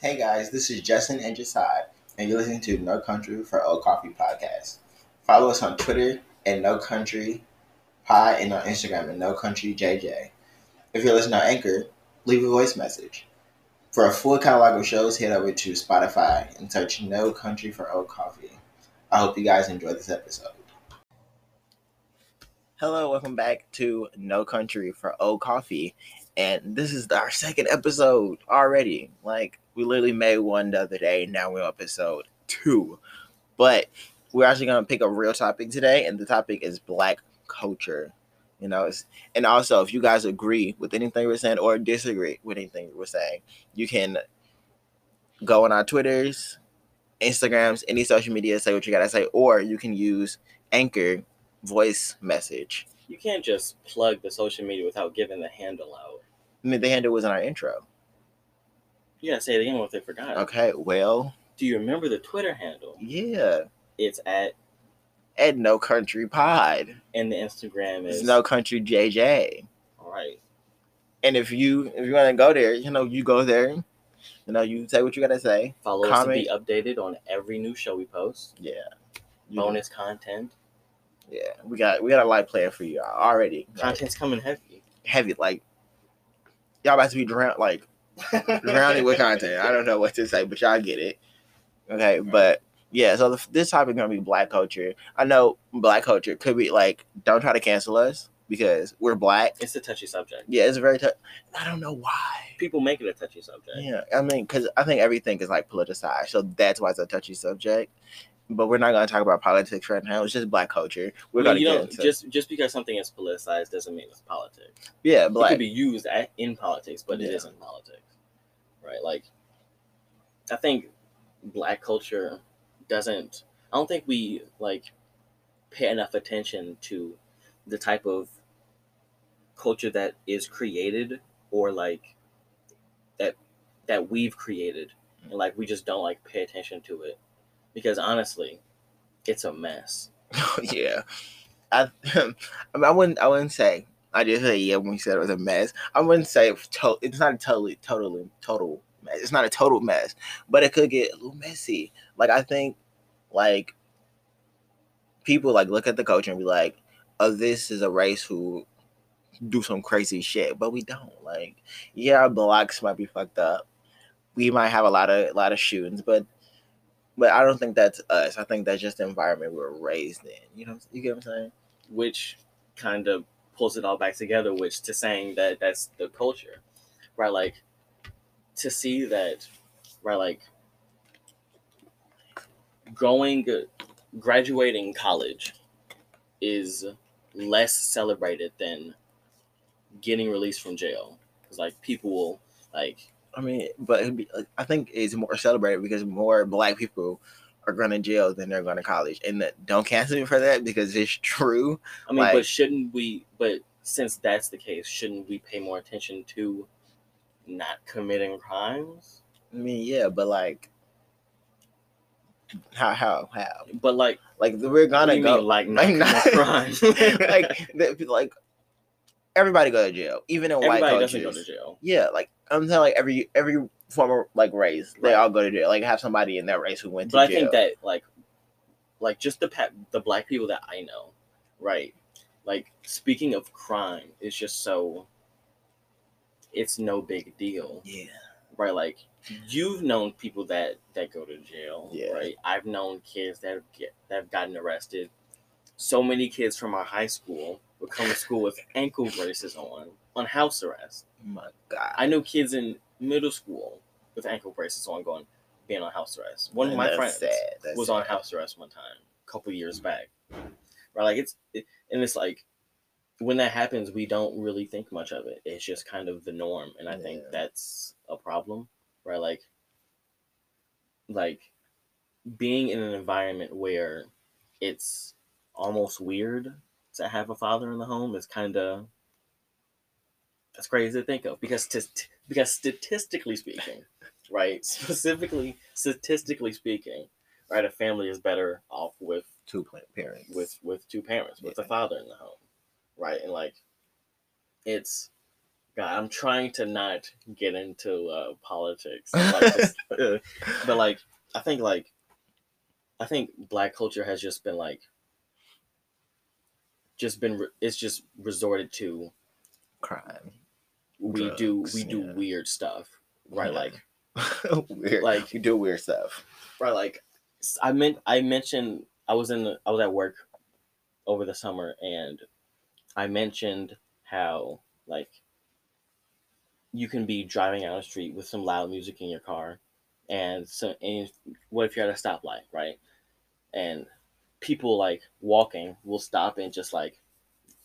Hey guys, this is Justin and Jasaad, and you're listening to No Country for Old Coffee podcast. Follow us on Twitter at No Country Pod and on Instagram at No Country JJ. If you're listening on Anchor, leave a voice message. For a full catalog of shows, head over to Spotify and search No Country for Old Coffee. I hope you guys enjoy this episode. Hello, welcome back to No Country for Old Coffee. And this is our second episode already. Like, we literally made one the other day, now we're on episode two. But we're actually going to pick a real topic today, and the topic is black culture. You know, it's, and also if you guys agree with anything we're saying or disagree with anything we're saying, you can go on our Twitters, Instagrams, any social media, say what you gotta say, or you can use Anchor voice message. You can't just plug the social media without giving the handle out. I mean, the handle was in our intro. You gotta say it again if they forgot. Okay, well, Do you remember the Twitter handle? yeah, It's at at No Country Pod, and the Instagram it's is No Country JJ. All right. And if you if you want to go there, you know, you go there. You know, you say what you gotta say. Follow us to be updated on every new show we post. Yeah. You- Bonus content. Yeah, we got we got a light plan for you already. Like, Content's coming heavy. heavy, like y'all about to be drowned, like drowning with content. I don't know what to say, but y'all get it. Okay, but yeah, so the, this topic gonna be black culture. I know black culture could be like, don't try to cancel us because we're black. It's a touchy subject. Yeah, it's a very. I don't know why. People make it a touchy subject. Yeah, I mean, because I think everything is like politicized, so that's why it's a touchy subject. But we're not gonna talk about politics right now. It's just black culture. We're I mean, gonna you get know, into just just because something is politicized doesn't mean it's politics. yeah, It black. could be used at, in politics, but it Yeah. isn't politics, right? Like, I think black culture doesn't. I don't think we like pay enough attention to the type of culture that is created or like that that we've created, and like we just don't like pay attention to it because honestly, it's a mess. yeah. I, I, mean, I wouldn't. I wouldn't say. I just say yeah when you said it was a mess. I wouldn't say it's, to, it's not a totally, totally, total mess. It's not a total mess, but it could get a little messy. Like I think, like people like look at the culture and be like, "Oh, this is a race who do some crazy shit," but we don't. Like, yeah, our blocks might be fucked up. We might have a lot of a lot of shootings, but but I don't think that's us. I think that's just the environment we were raised in. You know, you get what I'm saying? which kind of pulls it all back together, which to saying that that's the culture, right? Like to see that, right? Like going, graduating college is less celebrated than getting released from jail. Because like people will like I mean, but be, I think it's more celebrated because more black people are going to jail than they're going to college, and that, don't cancel me for that because it's true. I mean, Like- but shouldn't we? But since that's the case, shouldn't we pay more attention to not committing crimes? I mean, yeah, but like, how how how But like, like we're gonna go mean, like not like, not- crimes? like like everybody go to jail, even in white cultures. go to jail. Yeah, like I'm saying, like every every former like race, they all go to jail. Like have somebody in that race who went to jail. But I jail. think that like, like just the pa- the black people that I know, right? Like speaking of crime, it's just so. It's no big deal, yeah, right? Like you've known people that that go to jail, Yeah. right? I've known kids that have get that have gotten arrested. So many kids from our high school would come to school with ankle braces on on house arrest. my God, I know kids in middle school with ankle braces on going being on house arrest. One of my that's friends sad. Was on house arrest one time, a couple years back. Right, like it's it, and it's like when that happens, we don't really think much of it. It's just kind of the norm, and I think that's a problem. Right, like like being in an environment where it's almost weird to have a father in the home is kind of that's crazy to think of because to, because statistically speaking, right, specifically statistically speaking, right, a family is better off with two parents with with two parents with Yeah. a father in the home, right, and like it's God, I'm trying to not get into uh, politics, like but like I think like I think black culture has just been like just been re- it's just resorted to Crime. we do Drugs, we do weird stuff right Yeah. like weird. like- you do weird stuff. right like I meant I mentioned I was in the, I was at work over the summer and I mentioned how like you can be driving down the street with some loud music in your car and so and what if you're at a stoplight right and people like walking will stop and just like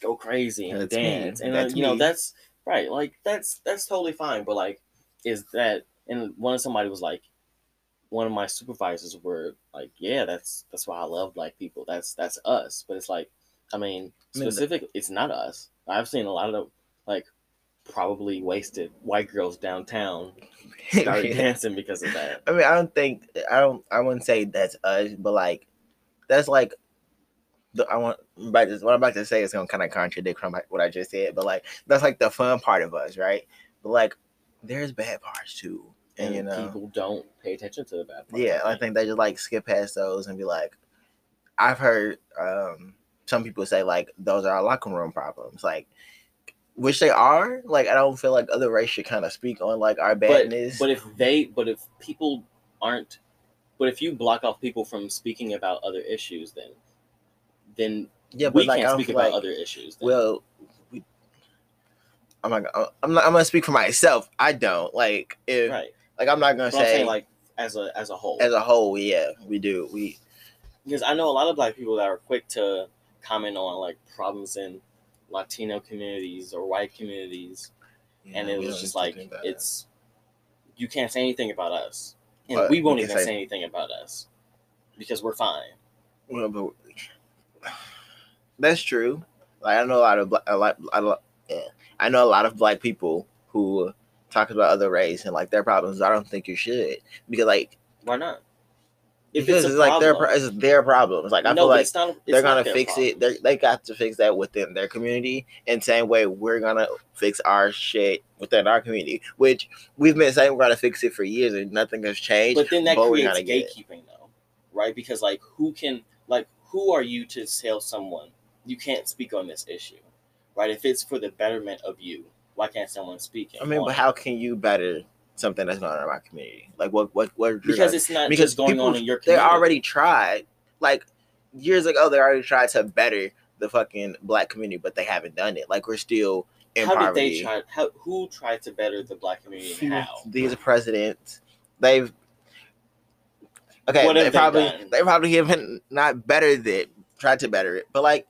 go crazy and That's me. dance and uh, That's then, you know me. that's right like that's that's totally fine but like is that and one of somebody was like one of my supervisors were like yeah that's that's why i love black people that's that's us but it's like i mean I mean, the- specifically it's not us i've seen a lot of like probably wasted white girls downtown start dancing because of that I mean, I don't think I don't. I wouldn't say that's us, but like that's like the I want. But what I'm about to say is gonna kind of contradict from what I just said, but like that's like the fun part of us, right? But like there's bad parts too, and, and you know, people don't pay attention to the bad parts, yeah, I think. they just like skip past those and be like, I've heard um some people say like those are our locker room problems, like. Which they are, like I don't feel like other race should kind of speak on like our but, badness. but if they but if people aren't but if you block off people from speaking about other issues then then yeah, but we like can't speak feel about other issues then. Well, we, I'm not. I'm not. I'm gonna speak for myself. I don't like if right like I'm not gonna but say saying like as a as a whole as a whole. Yeah, we do. We because i know a lot of black people that are quick to comment on like problems in latino communities or white communities and it was just like it's you can't say anything about us and But we won't even say- say anything about us because we're fine. Well, but that's true. Like I know a lot of black, a lot, a lot, yeah. I know a lot of black people who talk about other race and like their problems. I don't think you should because like why not if because it's, it's, like their problem- it's their problems. Like I no, feel like not, they're gonna fix it. problem. They they got to fix that within their community, and same way we're gonna fix our shit within our community. Which we've been saying we're gonna fix it for years, and nothing has changed. But then that but creates gatekeeping, though, right? Because like, who can like who are you to tell someone you can't speak on this issue, right? If it's for the betterment of you, why can't someone speak? I mean, but it? how can you better something that's going on in our community? Like what what what? Because gonna- it's not because just going on in your community. they already tried. Like years ago, they already tried to better the fucking black community, but they haven't done it. Like we're still in How poverty. did they try? How who tried to better the black community? and How? these presidents they've okay they they probably done? they probably haven't not bettered it tried to better it but like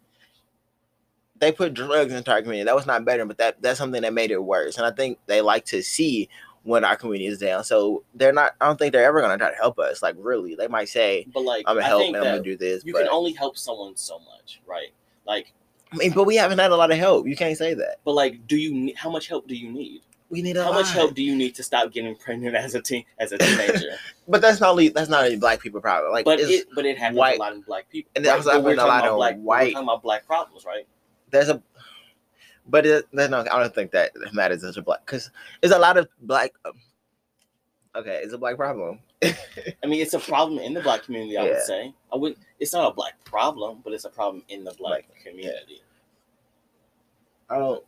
they put drugs into our community that was not better but that that's something that made it worse and i think they like to see when our community is down so they're not i don't think they're ever going to try to help us like really they might say But like, i'm gonna help and i'm gonna do this you but can only help someone so much, right? Like, i mean but we haven't had a lot of help you can't say that but like, do you? How much help do you need? we need a How lot. much help do you need to stop getting pregnant as a teen as a teenager? but that's not only that's not a black people problem like but it's, it but it happens white- a lot in black people. and right? that's But we're a lot of black, We're talking about black problems, right? there's a but it, no i don't think that matters as a black because there's a lot of black um, okay it's a black problem I mean, it's a problem in the black community. I would say. I would. It's not a black problem, but it's a problem in the black community. i don't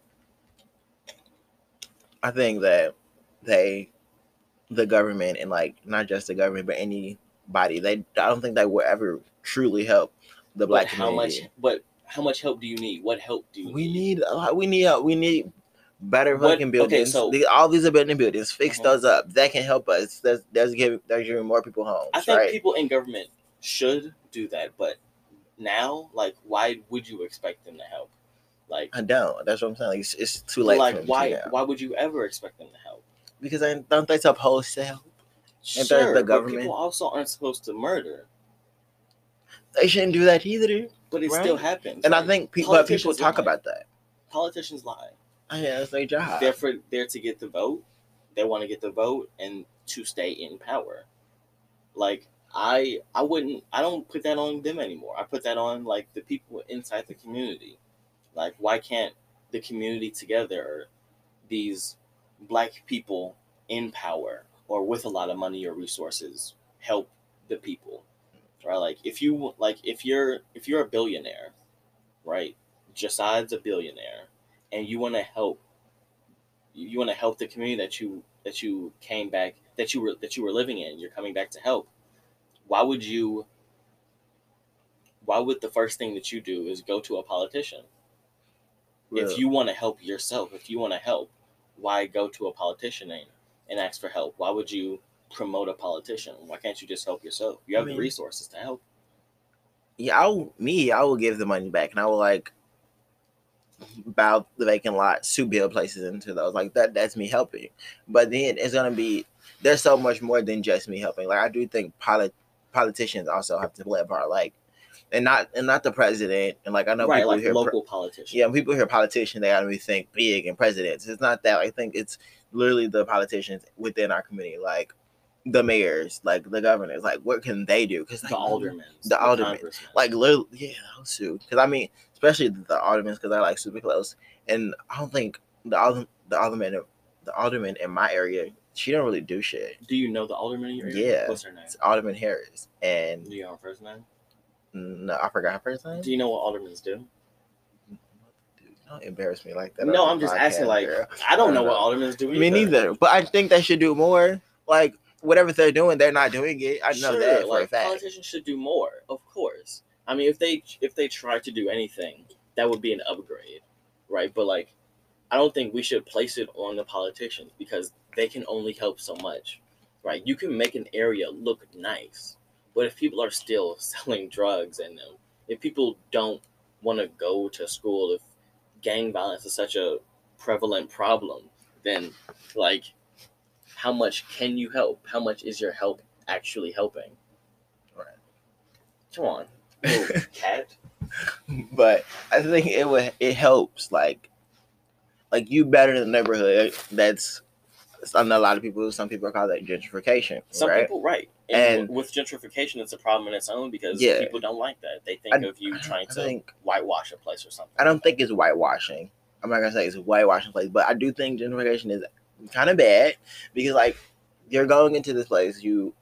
i think that they the government and like not just the government but anybody they i don't think they will ever truly help the black But how much? community But how much help do you need? What help do you we need? need a lot we need uh, we need better What- fucking okay, buildings so- The- all these abandoned buildings fix Mhm. those up that can help us That's that's giving there's giving more people homes I think right people in government should do that, but now, like, why would you expect them to help? Like, I don't. That's what I'm saying. Like, it's, it's too late. like why? Why would you ever expect them to help? Because I don't they supposed to help. And Sure, the but government. people also aren't supposed to murder, They shouldn't do that either. But it Right. still happens. And I think people, but people talk lie. about that. politicians lie. Oh, yeah, that's their job. They're for they're to get the vote. They want to get the vote and to stay in power. Like I I wouldn't I don't put that on them anymore. I put that on like the people inside the community. Like why can't the community together these black people in power or with a lot of money or resources help the people right? Like if you like if you're if you're a billionaire right Josiah's a billionaire and you want to help you want to help the community that you that you came back that you were that you were living in you're coming back to help why would you why would the first thing that you do is go to a politician? If you want to help yourself if you want to help why go to a politician and, and ask for help? Why would you promote a politician why can't you just help yourself you I have the resources to help yeah, I'll me, I will give the money back, and I will like buy the vacant lots to build places into those. Like that, that's me helping. But then it's gonna be there's so much more than just me helping. Like I do think polit- politicians also have to play a part. Like, and not and not the president. And like I know right people like hear pre- local politicians yeah, when people hear politician, they gotta think big and presidents. It's not that. I think it's literally the politicians within our community, like the mayors, like the governors. Like, what can they do? Because the aldermen the aldermen, like literally, yeah, oh, those two. Because I mean, especially the aldermen, because they're like super close. And I don't think the alder, the alderman, the alderman in my area, she don't really do shit. do you know the alderman in your area Yeah. what's her name It's Alderman Harris, and do you know her first name no, I forgot her first name. do you know what aldermans do don't embarrass me like that. no i'm just asking like girl. i don't I know don't what know. aldermans do Me neither. But I think they should do more. Like whatever they're doing, they're not doing it. I know Sure, that for a like fact. politicians should do more of course i mean if they if they try to do anything that would be an upgrade right but like i don't think we should place it on the politicians because they can only help so much right you can make an area look nice but if people are still selling drugs and um, if people don't want to go to school if gang violence is such a prevalent problem then like how much can you help how much is your help actually helping Right. come on oh, cat but I think it would it helps like like you better the neighborhood. That's I know a lot of people. Some people call that gentrification, some right? people right and, And- with gentrification it's a problem in its own because Yeah. people don't like that they think I- of you trying I to think whitewash a place or something I don't think it's whitewashing. I'm not gonna say it's whitewashing place, but I do think gentrification is kind of bad because like you're going into this place, you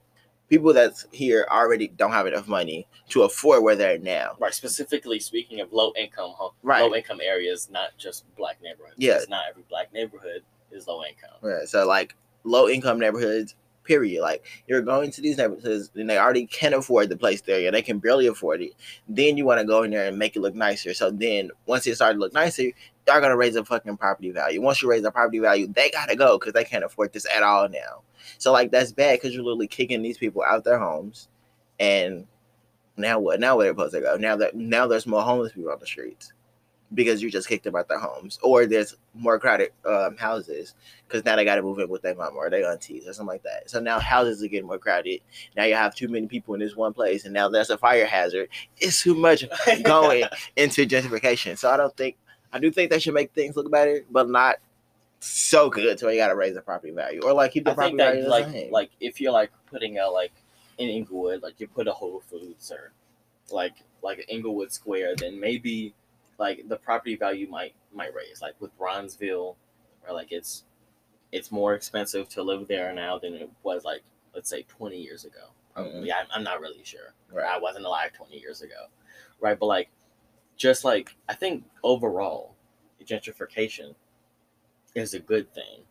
people that's here already don't have enough money to afford where they're now. right specifically speaking of low income Right. low income areas not just black neighborhoods Yeah. because not every black neighborhood is low income Right. So like low income neighborhoods, period. Like you're going to these neighborhoods and they already can't afford the place there, and they can barely afford it. Then you want to go in there and make it look nicer. So then once it started to look nicer, y'all gonna raise the fucking property value. Once you raise the property value, they gotta go because they can't afford this at all now. So like that's bad because you're literally kicking these people out their homes, and now what? Now where they're supposed to go? Now that now there's more homeless people on the streets because you just kicked them out their homes, or there's more crowded um, houses because now they got to move in with their mom or their aunties or something like that. So now houses are getting more crowded. Now you have too many people in this one place, and now there's a fire hazard. It's too much going into gentrification. So I don't think I do think they should make things look better, but not so good so you got to raise the property value or like keep the I property think that value the like same. like if you're like putting a like in Englewood, like you put a Whole Foods or like like Englewood Square, then maybe like the property value might might raise. Like with Bronzeville, where like it's it's more expensive to live there now than it was like let's say 20 years ago. Probably, mm-hmm. I'm, I'm not really sure. Right. I wasn't alive 20 years ago, right? But like, just like I think overall, gentrification is a good thing.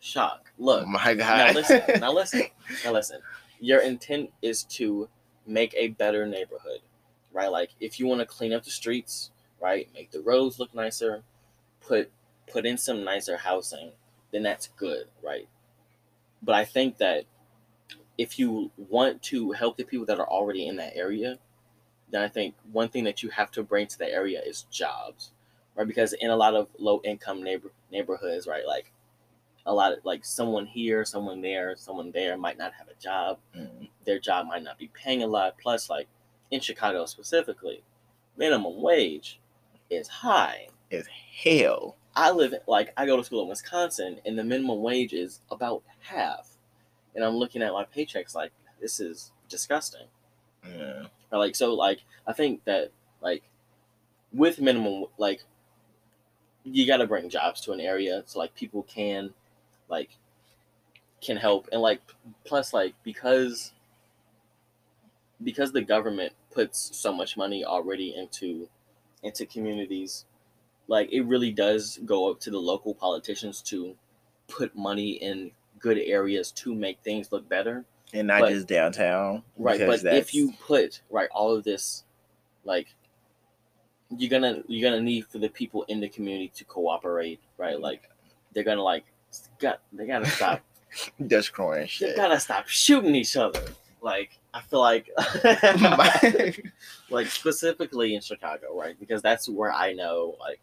Shock. Look, oh my now listen. Now listen. Now listen. Your intent is to make a better neighborhood, right? Like if you want to clean up the streets, right? Make the roads look nicer, put put in some nicer housing, then that's good, right? But I think that if you want to help the people that are already in that area, then I think one thing that you have to bring to the area is jobs, right? Because in a lot of low income neighbor neighborhoods, right, like a lot of like someone here, someone there, someone there might not have a job. Mm. Their job might not be paying a lot. Plus, like in Chicago specifically, minimum wage is high. It's hell. I live like I go to school in Wisconsin, and the minimum wage is about half. And I'm looking at my paychecks like this is disgusting. Yeah. Or like so like I think that like with minimum like you got to bring jobs to an area so like people can like can help and like plus like because because the government puts so much money already into into communities like it really does go up to the local politicians to put money in good areas to make things look better and not But- just downtown. right but if you put right all of this like you're gonna you're gonna need for the people in the community to cooperate right like they're gonna like got they gotta stop destroying they shit. gotta stop shooting each other like i feel like like specifically in chicago right because that's where i know like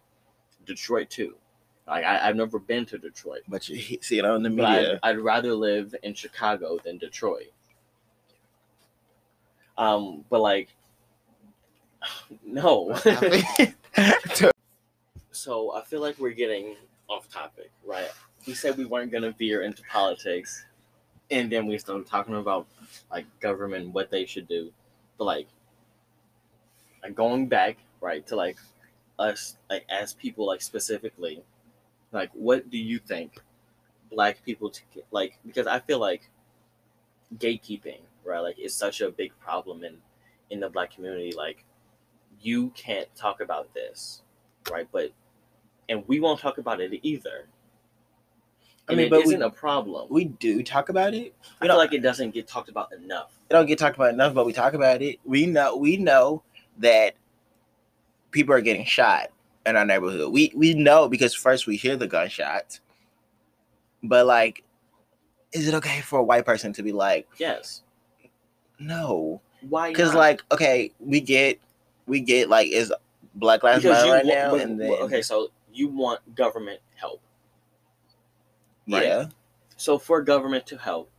detroit too like I, i've never been to detroit but you see it on the but I'd, media. I'd rather live in Chicago than Detroit. Um, but like, no. so I feel like we're getting off topic, right? We said we weren't gonna veer into politics, and then we started talking about like government, what they should do. But like, like going back, right, to like us, like as people, like specifically, like what do you think black people to like because I feel like gatekeeping, right, like is such a big problem in in the black community. Like you can't talk about this, right? But and we won't talk about it either. I mean, it but we- isn't a problem. we do talk about it. We I feel like it doesn't get talked about enough. it don't get talked about enough, but we talk about it. We know we know that people are getting shot in our neighborhood. We we know because first we hear the gunshots, but like, is it okay for a white person to be like, Yes. no? Why? Because like, okay, we get we get like is Black Lives Matter right now, but- and then okay, so you want government help. Right? yeah, So for government to help,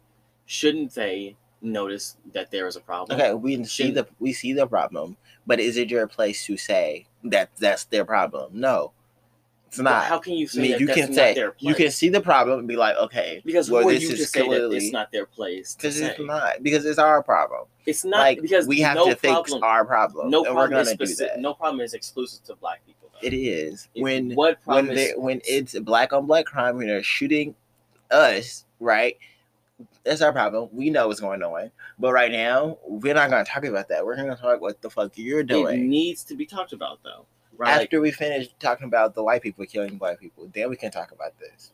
shouldn't they notice that there is a problem? okay, we see the we see the problem, but is it your place to say that that's their problem? No, it's But not. How can you I say mean, that you that's can not say their you can see the problem and be like, okay, because well, this you is to say that clearly- it's not their place? because it's not because it's our problem. It's not like because we have no to fix our problem, no and we're problem is gonna do speci- that. No problem is exclusive to black people. It is when what when they when it's black on black crime when they're shooting us, right? That's our problem. We know what's going on, but right now we're not gonna talk about that. We're gonna talk what the fuck you're doing. it needs to be talked about though, right? After we finish talking about the white people killing black people, then we can talk about this.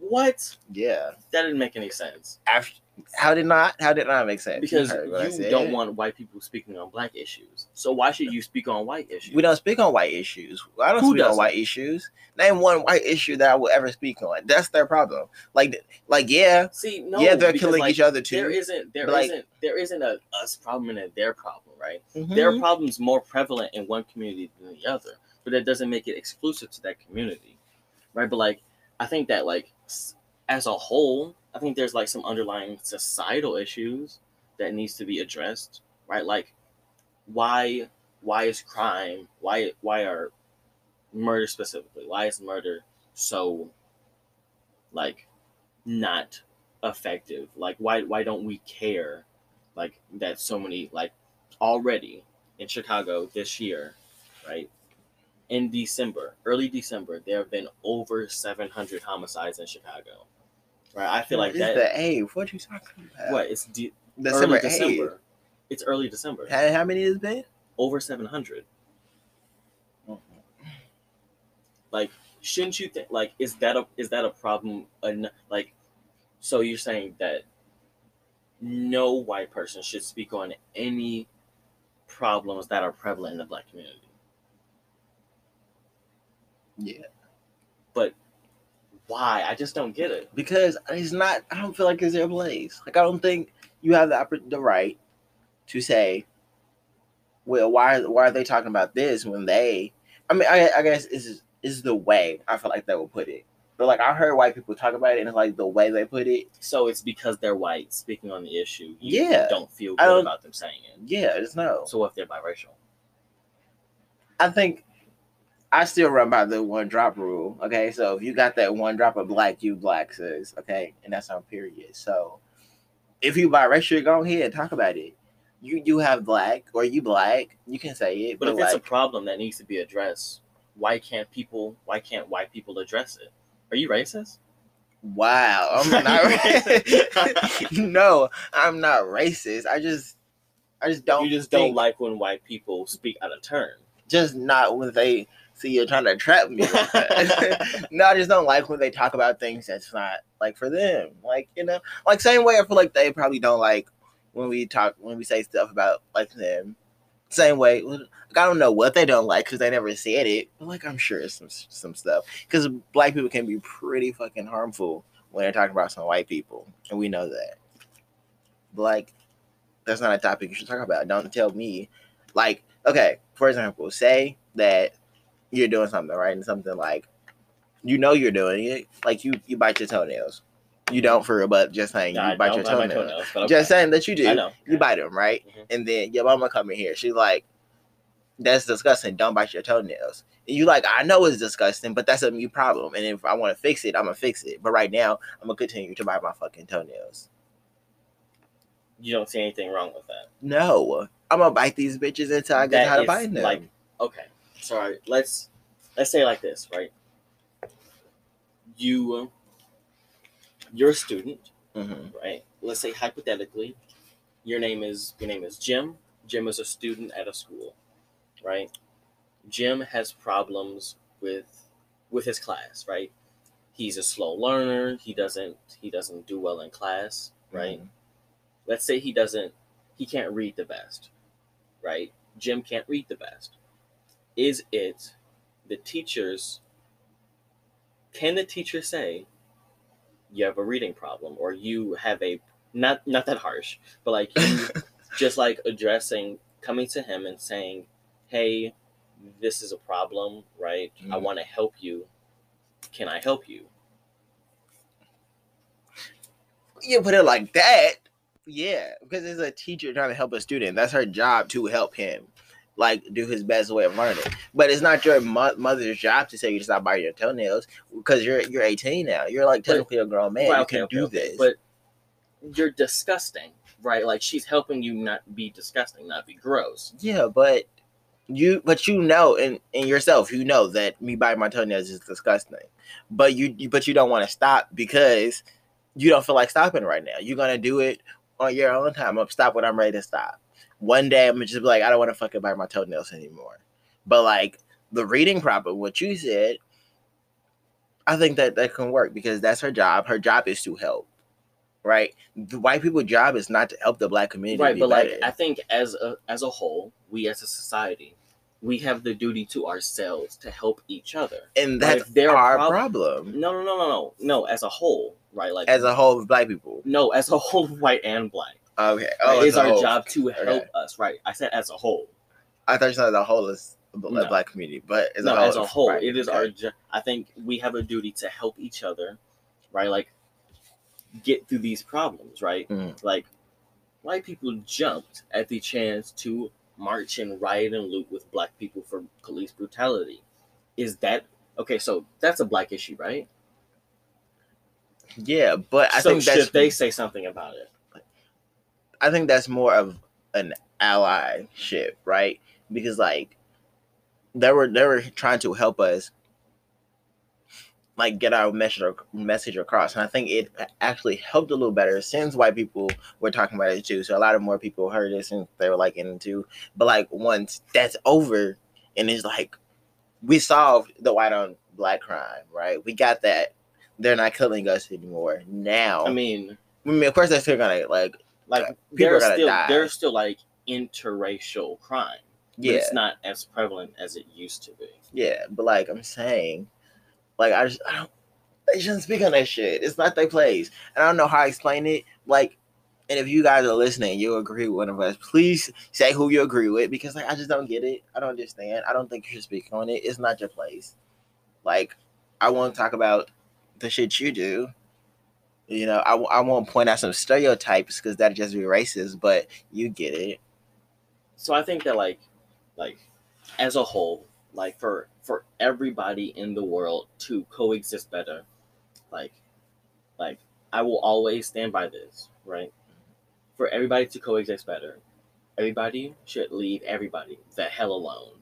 What? Yeah. That didn't make any sense After how did not how did not make sense? because I you don't want white people speaking on black issues. So why should you speak on white issues? We don't speak on white issues. I don't Who speak on doesn't? white issues. Name one white issue that I will ever speak on. That's their problem. Like, like yeah, See, no, yeah, they're killing like, each other too. There isn't, there but, like- there isn't a us problem and a their problem, right? Mhm. Their problem's more prevalent in one community than the other, but that doesn't make it exclusive to that community, right? But like, I think that like as a whole, I think there's like some underlying societal issues that needs to be addressed, right? Like, why why is crime? Why why are murder specifically? Why is murder so like not effective? Like, why why don't we care? Like that so many like already in Chicago this year, right? In December, early December, there have been over 700 homicides in Chicago. Right? I feel like that. the eighth. What are you talking about? what? It's de- December early. December. It's early December. How, how many has been? Over 700. Mm-hmm. Like, shouldn't you think? Like, is that a is that a problem? En- like, so you're saying that no white person should speak on any problems that are prevalent in the black community. Yeah, But Why? I just don't get it. because it's not. I don't feel like it's their place. Like I don't think you have the the right to say, well, why why are they talking about this when they? I mean, I, I guess is is the way I feel like they will put it. But like I heard white people talk about it, and it's like the way they put it. So it's because they're white speaking on the issue. You Yeah. don't feel good don't- about them saying it. Yeah, it's no. So what if they're biracial? I think I still run by the one drop rule. Okay, so if you got that one drop of black, you black sis. Okay, and that's on period. So if you buy biracial, go ahead talk about it. You you have black or you black, you can say it. But But, if it's a problem that needs to be addressed, why can't people? Why can't white people address it? Are you racist? Wow, I'm not. no, I'm not racist. I just, I just don't. you just don't like when white people speak out of turn. just not when they see you're trying to trap me. Like no, I just don't like when they talk about things that's not like for them. Like you know, like same way I feel like they probably don't like when we talk when we say stuff about like them. Same way, like, I don't know what they don't like because they never said it. But like I'm sure it's some some stuff because black people can be pretty fucking harmful when they're talking about some white people, and we know that. But like, that's not a topic you should talk about. Don't tell me, like, okay, for example, say that you're doing something right, and something like, you know you're doing it, like you you bite your toenails. You don't for real, but just saying Nah, you bite your toenails. toenails, but Just saying that you do. I know. You bite them, right? Mhm. And then your mama come in here. She's like, "That's disgusting. Don't bite your toenails." And you like, I know it's disgusting, but that's a new problem. And if I want to fix it, I'm gonna fix it. But right now, I'm gonna continue to bite my fucking toenails. You don't see anything wrong with that. No, I'm gonna bite these bitches until I get tired of biting them. Like, okay, sorry. Let's let's say like this, right? You, you're a student, Mhm. right? Let's say hypothetically, your name is your name is Jim. Jim is a student at a school, right? Jim has problems with with his class, right? He's a slow learner. He doesn't he doesn't do well in class, right? Mhm. let's say he doesn't he can't read the best right jim can't read the best is it the teachers can the teacher say you have a reading problem or you have a not not that harsh but like just like addressing coming to him and saying hey this is a problem right i Mhm. want to help you can i help you You put it like that, yeah, because it's a teacher trying to help a student. That's her job to help him, like do his best way of learning. But it's not your mo- mother's job to say you to stop biting your toenails because you're you're 18 now. You're like technically a grown man. Right, you okay, can okay, do okay, this. But you're disgusting, right? Like she's helping you not be disgusting, not be gross. yeah, but you but you know in, in yourself you know that me biting my toenails is disgusting. But you, you but you don't want to stop because you don't feel like stopping right now. You're gonna do it on your own time. I'm stop when I'm ready to stop. One day I'm gonna just be like, I don't want to fucking bite my toenails anymore. But like the reading problem, what you said, I think that that can work because that's her job. Her job is to help, right? The white people's job is not to help the black community. right, be but like. I think as a as a whole, we as a society, we have the duty to ourselves to help each other. and like, that's their our prob- problem No, no, no, no, no, no. As a whole, right? Like as a whole of black people. no, as a whole, of white and black. Okay, oh, it is our whole. job to help Okay. us. Right? I said as a whole. I thought you said the whole is the No. black community, but as no, a whole, as a whole, right, it is okay. our. jo- I think we have a duty to help each other, right? Like get through these problems, right? Mhm. Like white people jumped at the chance to march and riot and loot with black people for police brutality. Is that okay? So that's a black issue, right? Yeah, but I so think should they say something about it? I think that's more of an allyship, right? Because like they were they were trying to help us like get our message message across, and I think it actually helped a little better since white people were talking about it too. So a lot of more people heard it since they were like into. But like once that's over, and it's like we solved the white on black crime, right? We got that. They're not killing us anymore. Now, I mean, I mean, of course, they're still gonna like like uh, people are there's gonna still die. there's still like interracial crime. yeah, it's not as prevalent as it used to be. yeah. But like I'm saying, like I just I don't. They shouldn't speak on that shit. It's not their place, and I don't know how I explain it. Like, and if you guys are listening, you agree with one of us. Please say who you agree with because like I just don't get it. I don't understand. I don't think you should speak on it. It's not your place. Like, I won't talk about the shit you do. You know, I, I won't point out some stereotypes because that'd just be racist. But you get it. So I think that like like as a whole, like for for everybody in the world to coexist better, like like I will always stand by this, right? For everybody to coexist better, everybody should leave everybody the hell alone.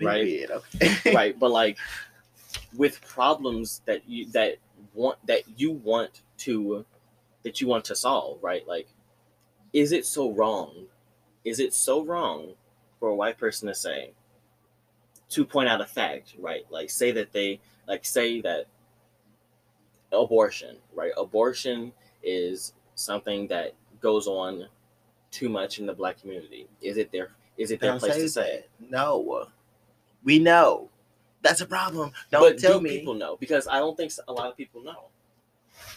Right. Okay. right but like with problems that you that want that you want to that you want to solve right like is it so wrong is it so wrong for a white person to say to point out a fact right like say that they like say that abortion right abortion is something that goes on too much in the black community is it their is it their Don't place say to say that. No. We know. That's a problem. Don't but tell do me. people know because i don't think a lot of people know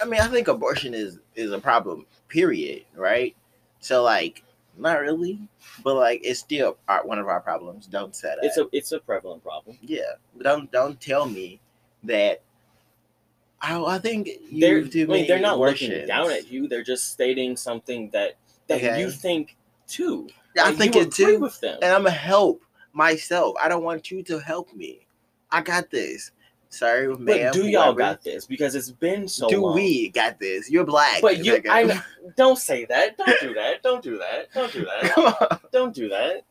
I mean, I think abortion is is a problem. Period. Right. So like, not really, but like, it's still our, one of our problems. Don't say that. it's a it's a prevalent problem yeah. Don't don't tell me that. I, I think you they're, do I mean, they're not looking down at you they're just stating something that that Okay. you think too I think it too. with them and I'm gonna help myself. I don't want you to help me. I got this. Sorry, but ma'am. do y'all whoever. got this because it's been so do long we got this? You're black. but you i don't say that don't do that don't do that don't do that don't do that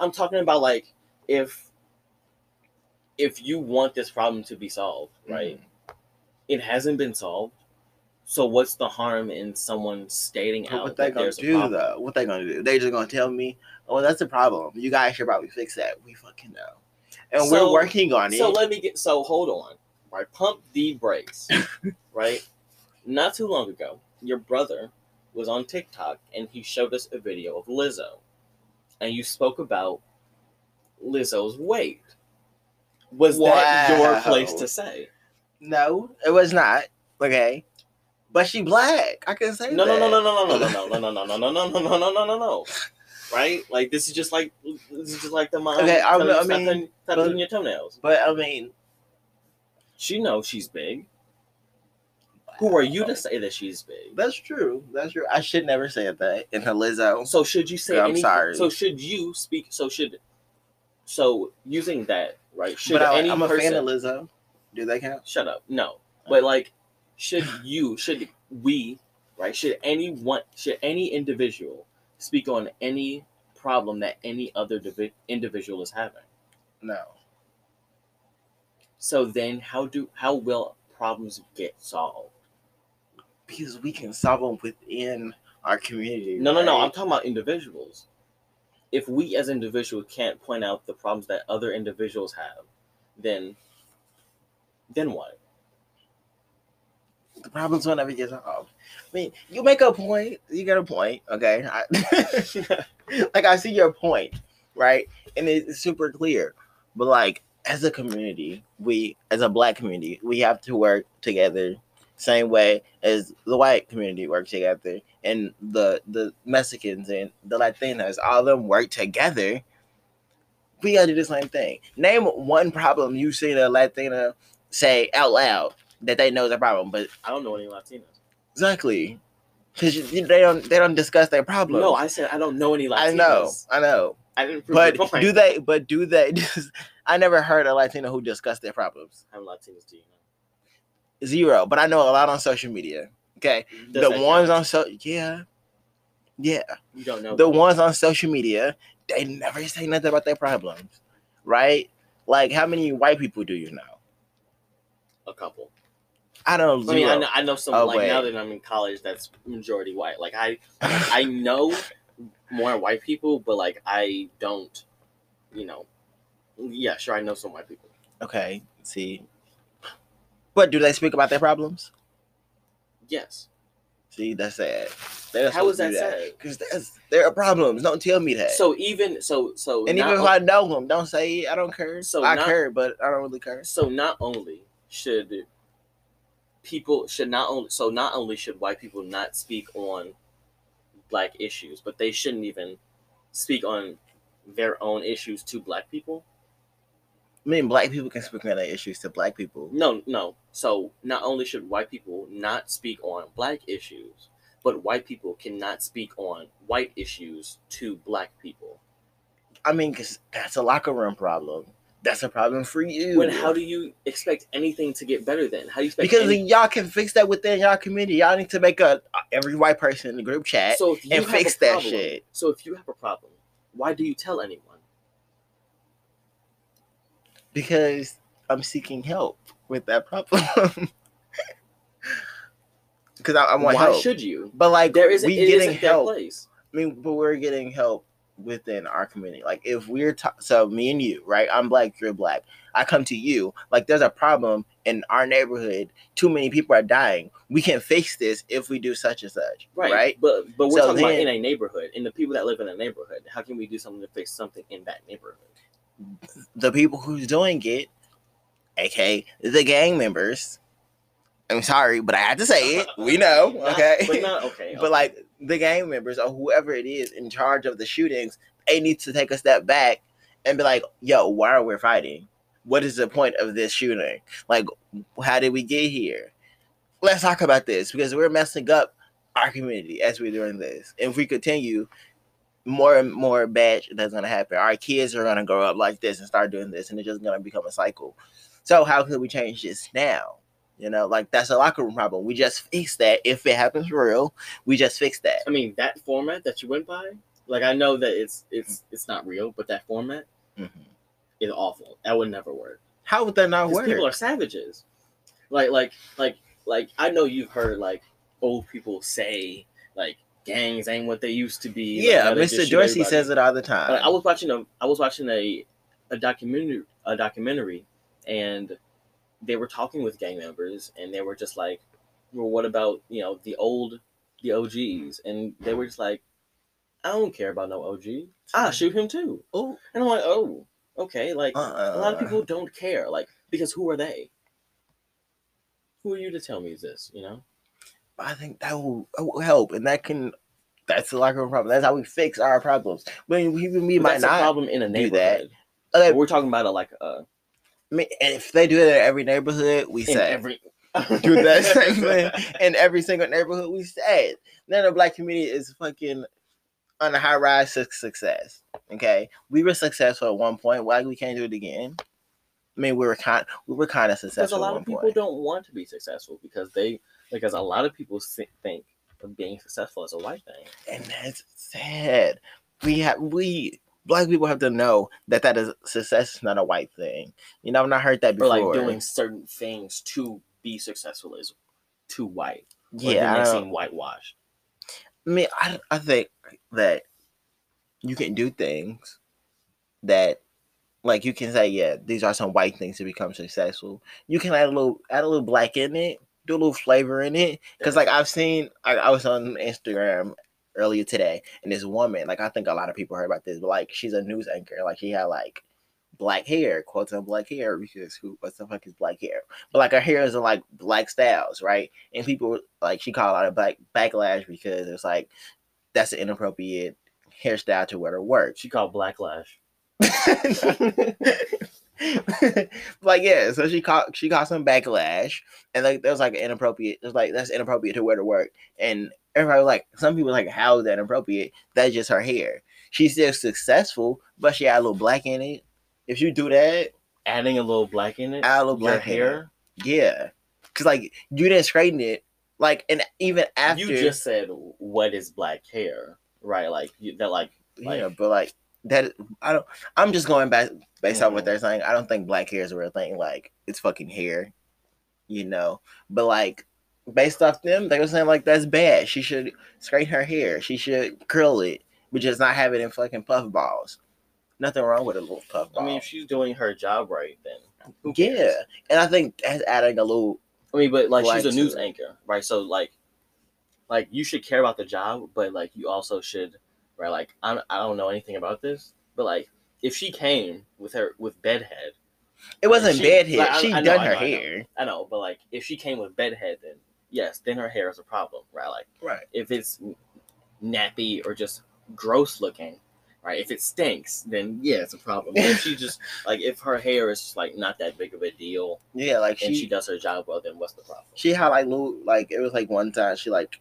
i'm talking about like if if you want this problem to be solved right Mm-hmm. it hasn't been solved so what's the harm in someone stating But out what they that gonna do though? What they gonna do? They just gonna tell me, "Oh, that's a problem. You guys should probably fix that." We fucking know, and So- we're working on it. So let me get so hold on. Right, pump the brakes. right? Not too long ago, your brother was on TikTok and he showed us a video of Lizzo. And you spoke about Lizzo's weight. Was that your place to say? no, it was not. Okay, but she black. I can say No, no, that. no, no, no, no, no, no, no, no, no, no, no, no, no, no, no, no, no, no. Right? Like this is just like this is just like the mom Okay, I- I mean, stop but- your toenails. But I mean, She knows she's big. Who are you to say that she's big? That's true. That's true. I should never say that in her Lizzo. So should you say I'm anything? sorry. So should you speak? So should so using that right? Should but I, any I'm a person? fan of Lizzo. Do they count? shut up. No, oh. but like, should you? Should we? Right? Should anyone? Should any individual speak on any problem that any other divi- individual is having? No. So then, how do how will problems get solved? Because we can solve them within our community. No, no, no. I'm talking about individuals. If we as individuals can't point out the problems that other individuals have, then then what? The problems will never get solved. I mean, you make a point. You get a point, okay? I, like I see your point, right? And it's super clear. But like, as a community, we, as a black community, we have to work together, same way as the white community work together, and the the Mexicans and the Latinos, all of them work together. We gotta do the same thing. Name one problem you see a Latina say out loud that they know is a problem, but I don't know any Latinos. Exactly. Because they don't they don't discuss their problem. No, I said I don't know any Latinos. I know, I know. I didn't prove But do they? But do they? I never heard a Latino who discussed their problems. How many Latinos do you know? Zero. But I know a lot on social media. Okay. Does the ones count? on so yeah, yeah, you don't know the them. ones on social media they never say nothing about their problems, right? Like how many white people do you know? a couple. I don't know. I mean, I know, I know some Oh, like now that I'm in college, that's majority white. Like I, like, I know more white people, but like I don't, you know. Yeah, sure, I know some white people. Okay, see. But do they speak about their problems? Yes. See, that's sad. They're How is to that sad? Because that's there are problems. Don't tell me that. So even so so and even if I know them, don't say. I don't care. So I not- care, but I don't really care. so not only should people should not only so not only should white people not speak on black issues, but they shouldn't even speak on their own issues to black people. I mean, black people can speak on their issues to black people. No, no. So not only should white people not speak on black issues, but white people cannot speak on white issues to black people. I mean, because that's a locker room problem. That's a problem for you. When how do you expect anything to get better then? How do you expect because any- y'all can fix that within y'all community. Y'all need to make a every white person in the group chat so and fix that problem- shit. So if you have a problem, why do you tell anyone? Because I'm seeking help with that problem. Because I, I want Why help. should you? but like There is we getting help. place. I mean, but we're getting help within our community. Like if we're ta- so me and you, right? I'm black, you're black. I come to you. Like there's a problem in our neighborhood. Too many people are dying. We can fix this if we do such and such. Right. Right. But but we're So talking about in a neighborhood, in the people that live in a neighborhood. How can we do something to fix something in that neighborhood? The people who's doing it, aka the gang members. I'm sorry, but I had to say it. We know, Not- okay? But not okay. but okay. like the gang members or whoever it is in charge of the shootings, they need to take a step back and be like, "Yo, why are we fighting? What is the point of this shooting? Like, how did we get here? Let's talk about this because we're messing up our community as we're doing this. If we continue, more and more bad that's gonna happen. Our kids are gonna grow up like this and start doing this, and it's just gonna become a cycle. So how can we change this now? You know, like that's a locker room problem. We just fix that. If it happens real, we just fix that. I mean that format that you went by, like I know that it's it's it's not real, but that format Mhm. is awful. That would never work. How would that not work? people are savages. Like like like like I know you've heard like old people say like gangs ain't what they used to be. yeah, just Mr. Dorsey says it all the time. Like, I was watching a I was watching a a documentary a documentary and they were talking with gang members and they were just like, Well what about, you know, the old the OGs? And they were just like, I don't care about no OG. I'll shoot him too. oh, And I'm like, Oh, okay, like uh-uh. a lot of uh, uh, uh, people don't care, like because who are they? Who are you to tell me this? You know, I think that will, that will help, and that can. That's the locker room problem. That's how we fix our problems. But even we But might a not. problem in a do that. neighborhood. We're talking about a like uh, I mean, and if they do it in every neighborhood, we in say every do that same thing in every single neighborhood. We say Then the black community is fucking on a high rise to success. Okay, we were successful at one point. Why we can't do it again? I mean, we were kind, we were kind of successful. Because a lot of people point. don't want to be successful because they because a lot of people think of being successful as a white thing. and that's sad. We have we black people have to know that that is success is not a white thing. You know, I've not heard that Or before. like doing certain things to be successful is too white. Or yeah, I, they seem whitewashed. I mean, I I think that you can do things that like you can say, yeah, these are some white things to become successful. You can add a little add a little black in it, do a little flavor in it. Cause like I've seen I, I was on Instagram earlier today and this woman, like I think a lot of people heard about this, but like she's a news anchor. Like she had like black hair, quotes on black hair, because who what the fuck is black hair? But like her hair is in like black styles, right? And people like she called out a black backlash because it's like that's an inappropriate hairstyle to wear to work. she called blacklash. like yeah, so she caught she caught some backlash, and like there was like inappropriate. It was like that's inappropriate to wear to work, and everybody was like some people like how is that inappropriate? That's just her hair. She's still successful, but she had a little black in it. If you do that, Adding a little black in it. add a little black hair. yeah, because like you didn't straighten it, like and even after You just said what is black hair, right? Like you, that, like yeah, but like that I don't. I'm just going back based on what Mhm. they're saying. I don't think black hair is a real thing. Like it's fucking hair, you know. But like based off them, they were saying like that's bad. She should straighten her hair. She should curl it, but just not have it in fucking puff balls. Nothing wrong with a little puff ball. I mean, if she's doing her job right, then yeah, and I think that's adding a little. I mean, but like she's a news anchor, right? So like, like you should care about the job, but like you also should, right? Like I'm, I don't know anything about this, but like if she came with her with bedhead, It wasn't She- hair. like, she I know, done I her know, I know. hair. I know, but like if she came with bedhead, then yes, then her hair is a problem, right? Like Right. if it's nappy or just gross looking, right? If it stinks, then yeah, it's a problem. But if she just like if her hair is like not that big of a deal Yeah, like and she she does her job well, then what's the problem? she had like little like it was like one time she like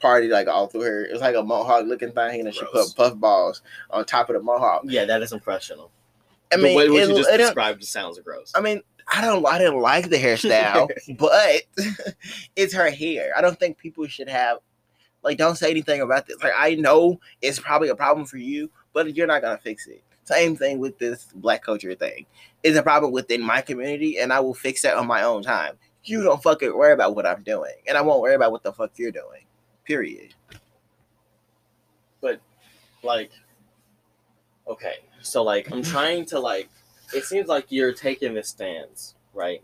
partied like all through her. It was like a mohawk looking thing, and she put puff balls on top of the mohawk. Yeah, that is impressionable. I the mean, way what it, you just it described sounds gross. I mean, I don't, I didn't like the hairstyle, but it's her hair. I don't think people should have like don't say anything about this. Like I know it's probably a problem for you, but you're not gonna fix it. Same thing with this black culture thing. It's a problem within my community, and I will fix that on my own time. You don't fucking worry about what I'm doing, and I won't worry about what the fuck you're doing. Period. But like okay so like i'm trying to like it seems like you're taking this stance right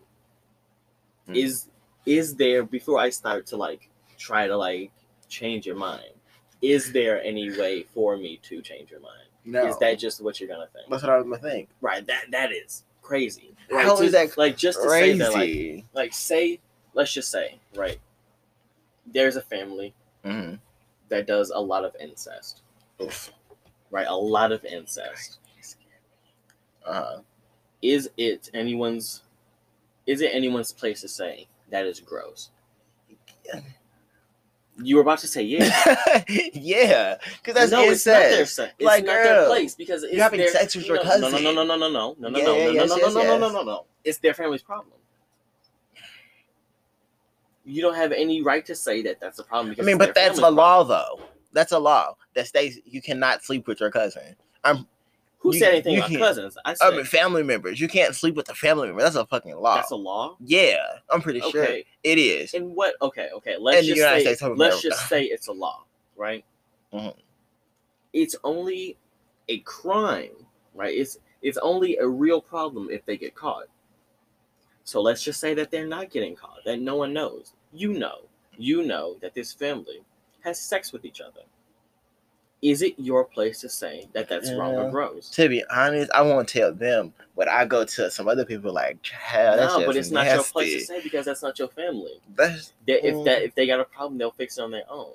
Hmm. is is there before i start to like try to like change your mind is there any way for me to change your mind No, is that just what you're gonna think that's what I was gonna think. right that that is crazy How to- is that like just to say that like Crazy. like say let's just say right there's a family Mhm. that does a lot of incest Oof. right a lot of incest Uh-huh. Is it anyone's is it anyone's place to say that is gross you were about to say yeah yeah, because that's no it's not their se- it's Like, not their girl, place because it's having their, sex with you your know, no no cousin. no no no no no no no Yeah, no no yes, no no yes, no no no yes. no no it's their family's problem you don't have any right to say that that's a problem Because I mean, but their that's a family's law, problem. though. That's a law that states you cannot sleep with your cousin. Who you- said anything about cousins i said I mean, family members. You can't sleep with a family member. That's a fucking law. that's a law yeah, I'm pretty sure it is. And what okay okay let's just say let's America. just say it's a law right Mhm. it's only a crime right it's it's only a real problem if they get caught so let's just say that they're not getting caught that no one knows you know you know that this family has sex with each other is it your place to say that that's wrong or Yeah. gross To be honest, I won't tell them, but I go to some other people like, "Child, that's no but it's not your place to say because that's not your family That's they, if that Mm. if they got a problem they'll fix it on their own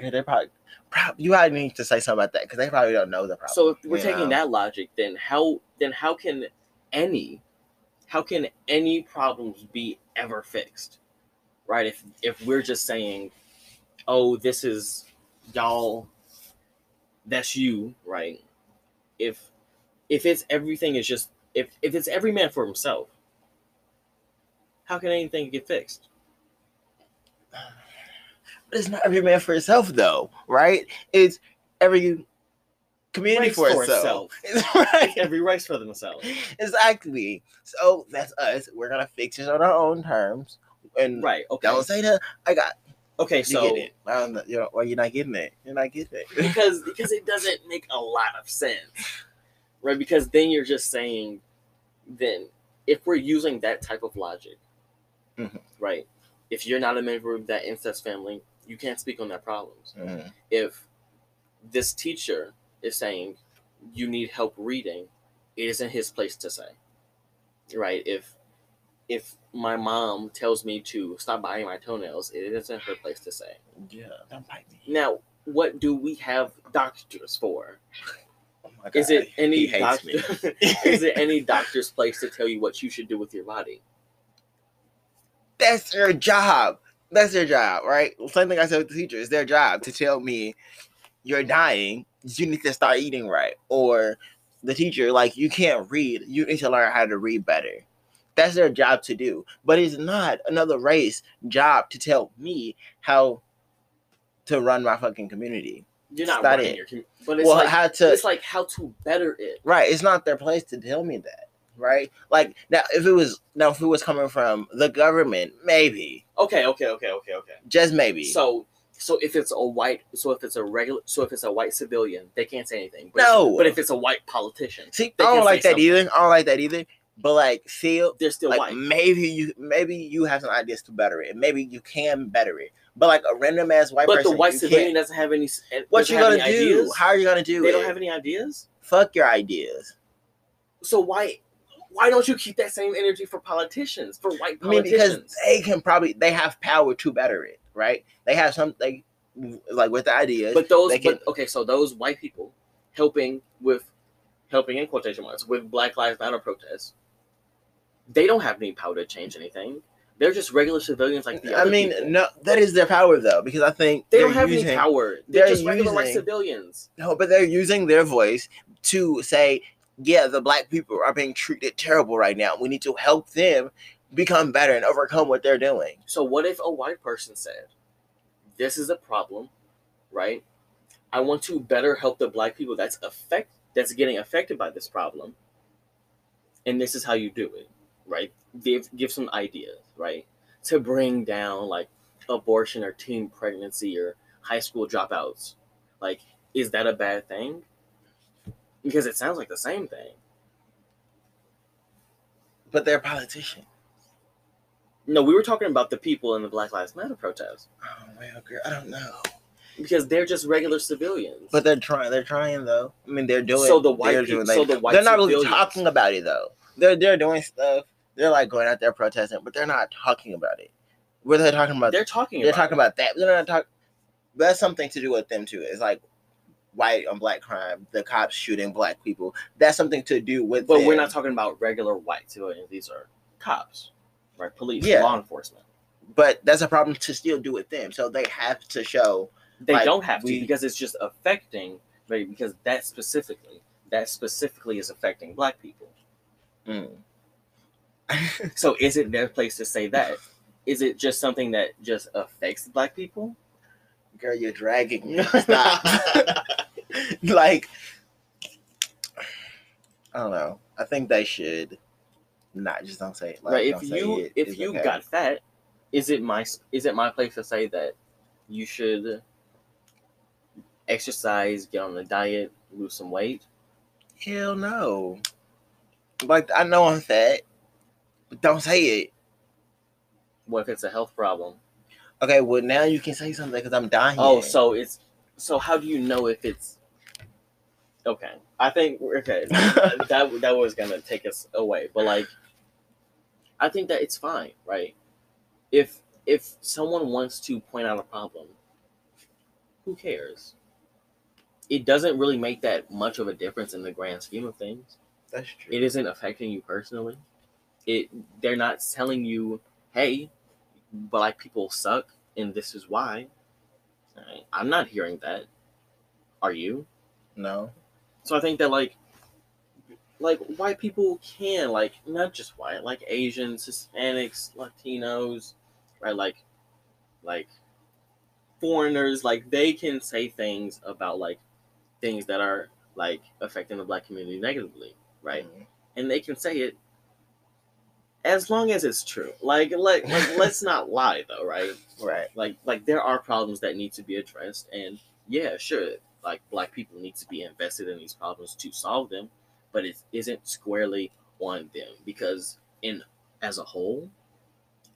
yeah, they probably, probably you probably need to say something about that because they probably don't know the problem. So if we're taking know? that logic, then how then how can any how can any problems be ever fixed? Right? If if we're just saying, oh, this is y'all that's you, right? If if it's everything is just if if it's every man for himself, how can anything get fixed? But it's not every man for himself, though, right? It's every community Race for, for itself. It's right? every race for themselves. Exactly. So that's us. We're gonna fix it on our own terms. And Right. Okay. don't say that. I got Okay. you So get it. I don't know. You know, why you're not getting it? You're not getting it. because because it doesn't make a lot of sense right because then you're just saying then if we're using that type of logic Mhm. right if you're not a member of that incest family you can't speak on their problems Mhm. if this teacher is saying you need help reading it isn't his place to say right if if my mom tells me to stop biting my toenails it isn't her place to say Yeah, don't bite me. now what do we have doctors for Oh my is God, it any he hates me. doctor is it any doctor's place to tell you what you should do with your body That's their job. That's their job, right? Same thing I said with the teacher. It's their job to tell me you're dying. You need to start eating right, or the teacher like you can't read. You need to learn how to read better. That's their job to do. But it's not another race job to tell me how to run my fucking community. you're not running it. your community but it's well, like how to it's like how to better it right? It's not their place to tell me that, right? Like now, if it was now, if it was coming from the government, maybe, okay okay okay okay okay just maybe. so so if it's a white so if it's a regular so if it's a white civilian they can't say anything but No. but if it's a white politician See, I don't like that either. I don't like that either. But like, feel they're still like white maybe you maybe you have some ideas to better it. Maybe you can better it. But like a random ass white but person, the white civilian doesn't have any eh, What doesn't you gonna do? ideas. How are you gonna do they it? don't have any ideas Fuck your ideas. so why why don't you keep that same energy for politicians for white I mean, because they can probably they have power to better it, right? They have something like with the ideas. But those, they can- but okay, so those white people helping with, helping in quotation marks with Black Lives Matter protests, they don't have any power to change anything. They're just regular civilians like the I mean, people. no, that is their power though, because I think they don't have using, any power. They're, they're just regular using- civilians. No, but they're using their voice to say, yeah, the black people are being treated terrible right now. We need to help them become better and overcome what they're doing. So what if a white person said, "This is a problem, right? I want to better help the black people that's affect that's getting affected by this problem, and this is how you do it, right? Give give some ideas, right, to bring down like abortion or teen pregnancy or high school dropouts. Like, is that a bad thing? Because it sounds like the same thing. But they're politicians. No, we were talking about the people in the Black Lives Matter protest Oh well, girl, I don't know. because they're just regular civilians. But they're trying. They're trying though. I mean, they're doing. So the white they're people- doing, so the white they're not really talking about it though. They're they're doing stuff. They're like going out there protesting, but they're not talking about it. What are they talking about? they're talking. They're about talking about that. They're not talking. That's something to do with them too. It's like white on black crime, the cops shooting black people. That's something to do with. But we're not talking about regular white civilians. These are cops, right? Police, Yeah. law enforcement. But that's a problem to still do with them. So they have to show. They Like, don't have to because it's just affecting, right? Because that specifically, that specifically is affecting black people. Mm. So is it their place to say that? Is it just something that just affects black people? Girl, you're dragging me. Stop. like, I don't know. I think they should not just don't say it. Like, right. If you it. if you okay. got fat, is it my is it my place to say that you should exercise, get on a diet, lose some weight? hell no. Like I know I'm fat, but don't say it. What if it's a health problem? Okay, well now you can say something because I'm dying. Oh, so it's so how do you know if it's okay? I think okay that that was gonna take us away, but like I think that it's fine, right? If if someone wants to point out a problem, who cares? It doesn't really make that much of a difference in the grand scheme of things. that's true. It isn't affecting you personally. It they're not telling you, hey, black people suck and this is why. Alright, I'm not hearing that. Are you? No. So I think that like like white people can like not just white, like Asians, Hispanics, Latinos, right? Like like foreigners, like they can say things about like things that are like affecting the black community negatively, right? Mhm. and they can say it as long as it's true. Like, like, like let's not lie though, right? Right. Like, like there are problems that need to be addressed, and yeah, sure, like black people need to be invested in these problems to solve them, but it isn't squarely on them because in as a whole,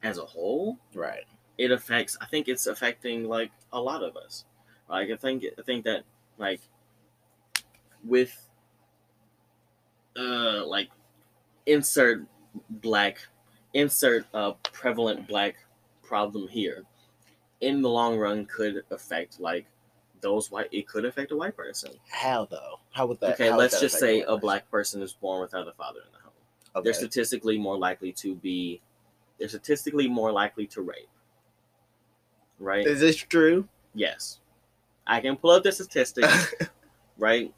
as a whole, Right. it affects. I think it's affecting like a lot of us. Like I think I think that like with uh like insert black insert a prevalent black problem here in the long run could affect like those white it could affect a white person How though? How would that? okay let's that just say a person? black person is born without a father in the home Okay. they're statistically more likely to be they're statistically more likely to rape right Is this true? yes i can pull up the statistics right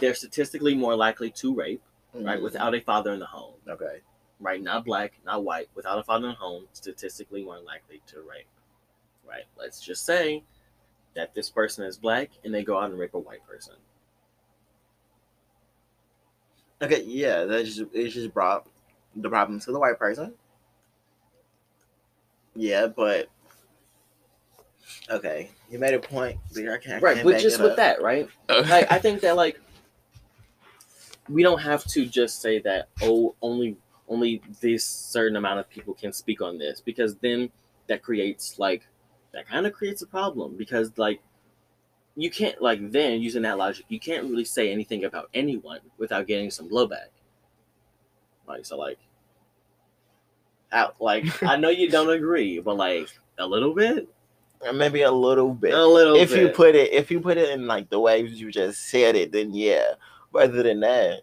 they're statistically more likely to rape right Mhm. without a father in the home Okay. Right not black not white without a father at home statistically more likely to rape right let's just say that this person is black and they go out and rape a white person Okay. Yeah. That just it just brought the problem to the white person. Yeah, but okay, you made a point. But I can't. I right can't but back just with up. that right like I think that like we don't have to just say that oh only only this certain amount of people can speak on this because then that creates like that kind of creates a problem because like you can't like then using that logic you can't really say anything about anyone without getting some blowback like so like out like I know you don't agree but like a little bit uh, maybe a little bit. a little if you put it if you put it in like the way you just said it, then yeah. But other than that,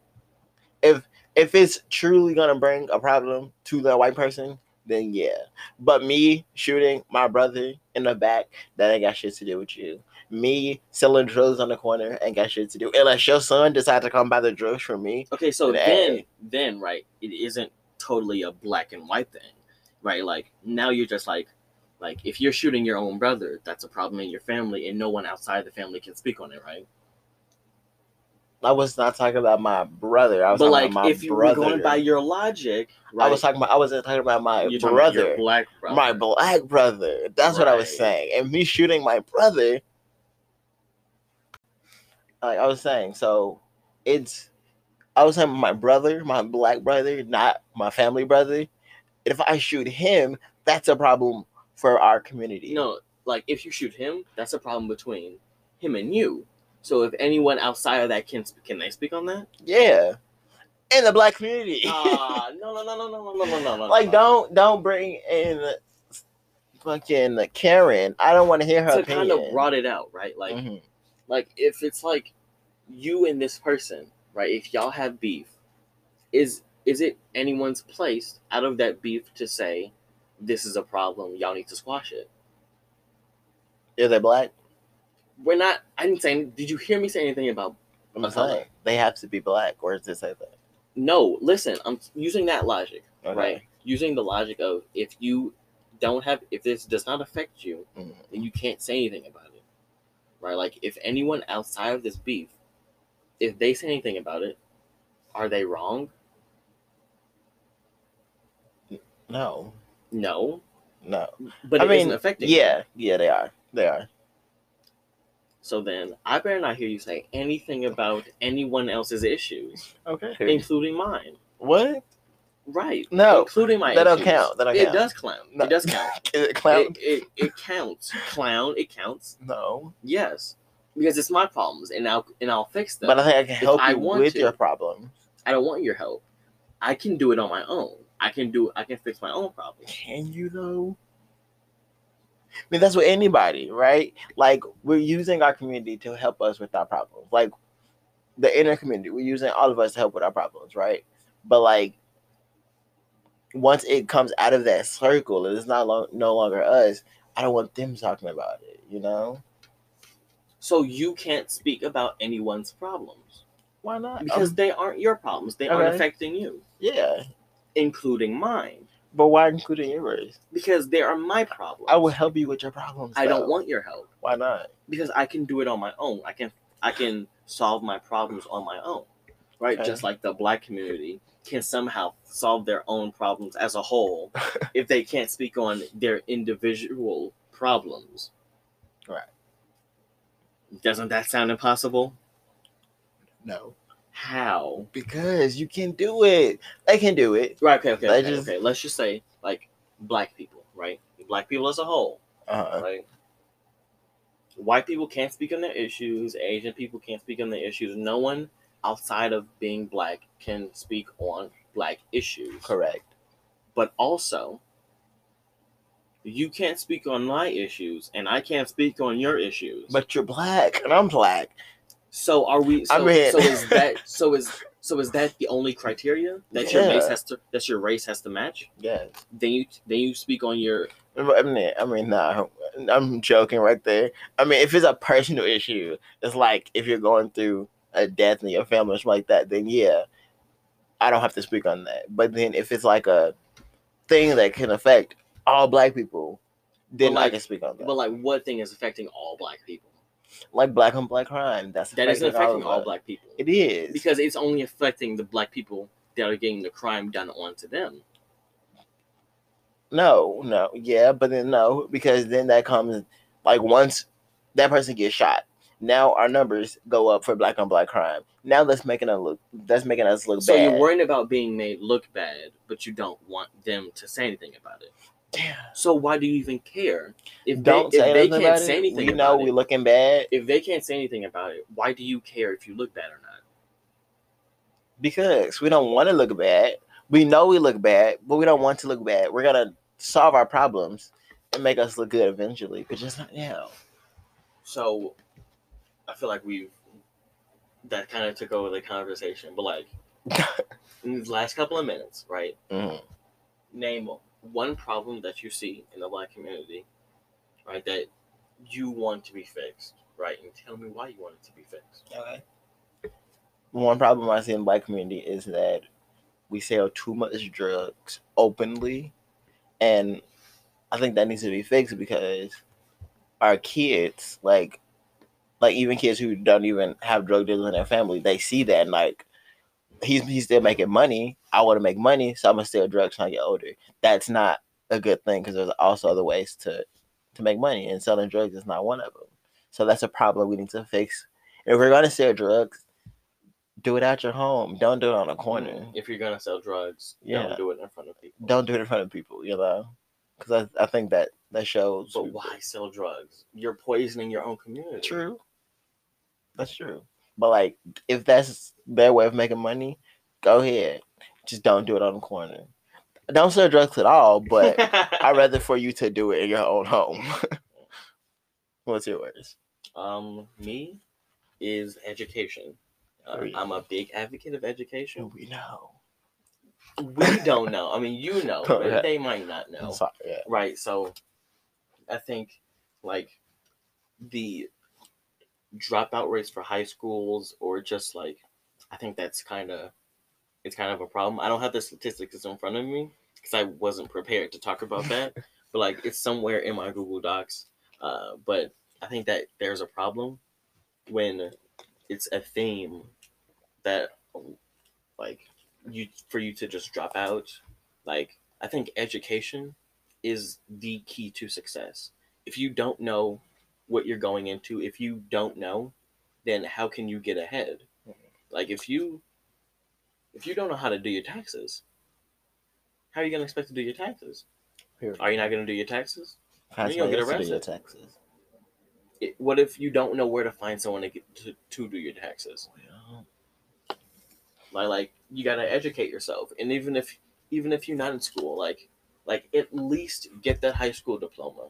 if if it's truly gonna bring a problem to the white person, then yeah. But me shooting my brother in the back, that ain't got shit to do with you. Me selling drugs on the corner ain't got shit to do. Unless your son decide to come buy the drugs from me. Okay, so But, then, eh. then right, it isn't totally a black and white thing, right? Like now you're just like, like if you're shooting your own brother, that's a problem in your family, and no one outside the family can speak on it, right? I was not talking about my brother. I was But talking like, about my if you brother. were going by your logic, right? I was talking about. I wasn't talking about my you're about brother. your black brother. my black brother. That's what I was saying. And me shooting my brother, like I was saying, so it's I was saying my brother, my black brother, not my family brother. If I shoot him, that's a problem for our community. No, like if you shoot him, that's a problem between him and you. So if anyone outside of that can can they speak on that? Yeah. In the black community. Ah, no, no, no, no, no, no, no, no, no. like no. don't don't bring in fucking Karen. I don't want to hear her to opinion. kind of rot it out, right? Like, Mhm. like if it's like you and this person, right? If y'all have beef, is is it anyone's place out of that beef to say this is a problem? Y'all need to squash it. Is they black? We're not. I didn't say. any- Did you hear me say anything about? I'm A saying they have to be black. Where does it say that? No. Listen, I'm using that logic, Okay. right? Using the logic of if you don't have, if this does not affect you, Mhm. then you can't say anything about it, right? Like if anyone outside of this beef, if they say anything about it, are they wrong? No, No, no. but I it mean, affecting. yeah, yeah, they are. They are. So then, I better not hear you say anything about anyone else's issues, Okay. including mine. What? Right? No, including my. that don't issues. count. That don't it count. does count. No. It does count. Is it clown? It, it, it counts. Clown. It counts. no. Yes, because it's my problems, and I'll and I'll fix them. But I think I can help I you want with to. your problem. I don't want your help. I can do it on my own. I can do. I can fix my own problems. Can you though? I mean, that's with anybody, right? Like we're using our community to help us with our problems. Like the inner community, we're using all of us to help with our problems, right? But like once it comes out of that circle, and it's not lo- no longer us. I don't want them talking about it. You know So you can't speak about anyone's problems why not? because Um, they aren't your problems. They aren't affecting you, yeah, including mine, but why including yours? because they are my problems. I will help you with your problems. I don't want your help Why not? because I can do it on my own. I can. I can solve my problems on my own. Right, Okay. just like the black community can somehow solve their own problems as a whole if they can't speak on their individual problems. Right. Doesn't that sound impossible? No, How? because you can do it. They can do it. Right. Okay. Okay. They Okay, just- okay. Let's just say like black people, right? Black people as a whole, Uh-huh. right? White people can't speak on their issues. Asian people can't speak on their issues. No one outside of being black can speak on black issues. Correct. But also, you can't speak on my issues, and I can't speak on your issues. But you're black and I'm black. So are we? So, I mean- so is that? So is so is that the only criteria that your race has to that your race has to match? Yes. Then you then you speak on your I mean, I mean, nah, I'm joking right there. I mean, if it's a personal issue, it's like if you're going through a death in your family or something like that, then yeah, I don't have to speak on that. But then if it's like a thing that can affect all black people, then But I can speak on that. But like, what thing is affecting all black people? Like black on black crime, that's That isn't affecting of all black people It is because it's only affecting the black people that are getting the crime done onto them. No, no, yeah, but then no, because then that comes like once that person gets shot, now our numbers go up for black on black crime. Now that's making us look that's making us look So bad. So you're worried about being made look bad, but you don't want them to say anything about it. Damn. So why do you even care if Don't they, say if they can't about say it. anything We know about we it? looking bad If they can't say anything about it, why do you care if you look bad or not? because we don't want to look bad. We know we look bad, but we don't want to look bad. We're gonna solve our problems and make us look good eventually, but just not now. So I feel like we've that kind of took over the conversation, but like in these last couple of minutes, right? Mhm. Name one problem that you see in the black community, right? That you want to be fixed, right? And tell me why you want it to be fixed. Okay. One problem I see in the black community is that we sell too much drugs openly, and I think that needs to be fixed because our kids, like, like even kids who don't even have drug dealers in their family, they see that and like he's he's still making money. I want to make money, so I'm gonna steal drugs when I get older. That's not a good thing because there's also other ways to to make money, and selling drugs is not one of them. So that's a problem we need to fix. If we're gonna sell drugs, do it at your home. Don't do it on a corner. Mm, if you're gonna sell drugs, Yeah. don't do it in front of people. Don't do it in front of people. You know, because I, I think that that shows. But why sell drugs? You're poisoning your own community. True. That's true. But like, if that's their way of making money, go ahead. Just don't do it on the corner. Don't sell drugs at all. But I'd rather for you to do it in your own home. What's your yours? um, me is education. Uh, I'm a big advocate of education. We know. We don't know. I mean, you know, but yeah. they might not know. Sorry. Yeah. Right. So I think like the dropout rates for high schools or just like I think that's kind of it's kind of a problem. I don't have the statistics in front of me because I wasn't prepared to talk about that. but like it's somewhere in my Google Docs. Uh, but I think that there's a problem when it's a theme that like you for you to just drop out. Like I think education is the key to success. If you don't know what you're going into, if you don't know, then how can you get ahead? Mm-hmm. Like if you if you don't know how to do your taxes, how are you gonna expect to do your taxes? Period. Are you not gonna do your taxes? Find you gonna get to arrested. your taxes. It, what if you don't know where to find someone to get to, to do your taxes? Well, Like like you gotta educate yourself, and even if even if you're not in school, like like at least get that high school diploma,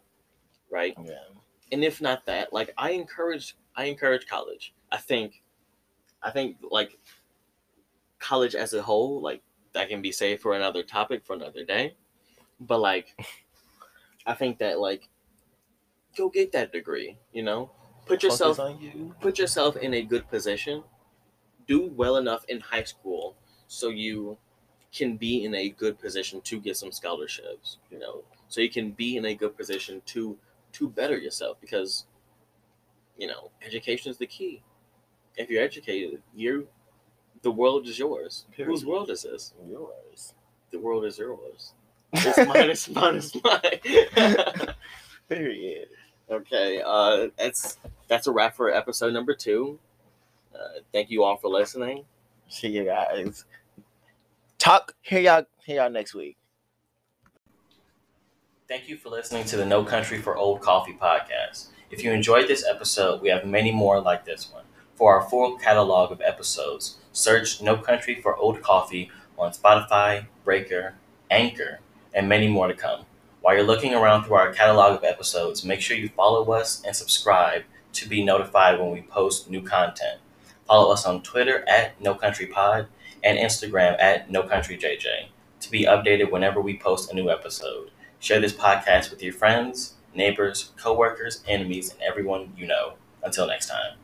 right? Yeah. And if not that, like I encourage I encourage college. I think I think like college as a whole, like that can be saved for another topic for another day. But like I think that like go get that degree, you know? Put yourself you. put yourself in a good position. Do well enough in high school so you can be in a good position to get some scholarships, you know. So you can be in a good position to to better yourself because you know, education is the key. If you're educated, you the world is yours. Period. Whose world is this? Yours. The world is yours. It's mine, it's mine, it's mine. Period. Okay, uh, that's that's a wrap for episode number two. Uh, thank you all for listening. See you guys. Talk. Hear y'all. Hear y'all next week. Thank you for listening to the No Country for Old Coffee podcast. If you enjoyed this episode, we have many more like this one. For our full catalog of episodes, search No Country for Old Coffee on Spotify, Breaker, Anchor, and many more to come. While you're looking around through our catalog of episodes, make sure you follow us and subscribe to be notified when we post new content. Follow us on Twitter at No Country Pod and Instagram at No Country JJ to be updated whenever we post a new episode. Share this podcast with your friends, neighbors, coworkers, enemies, and everyone you know. Until next time.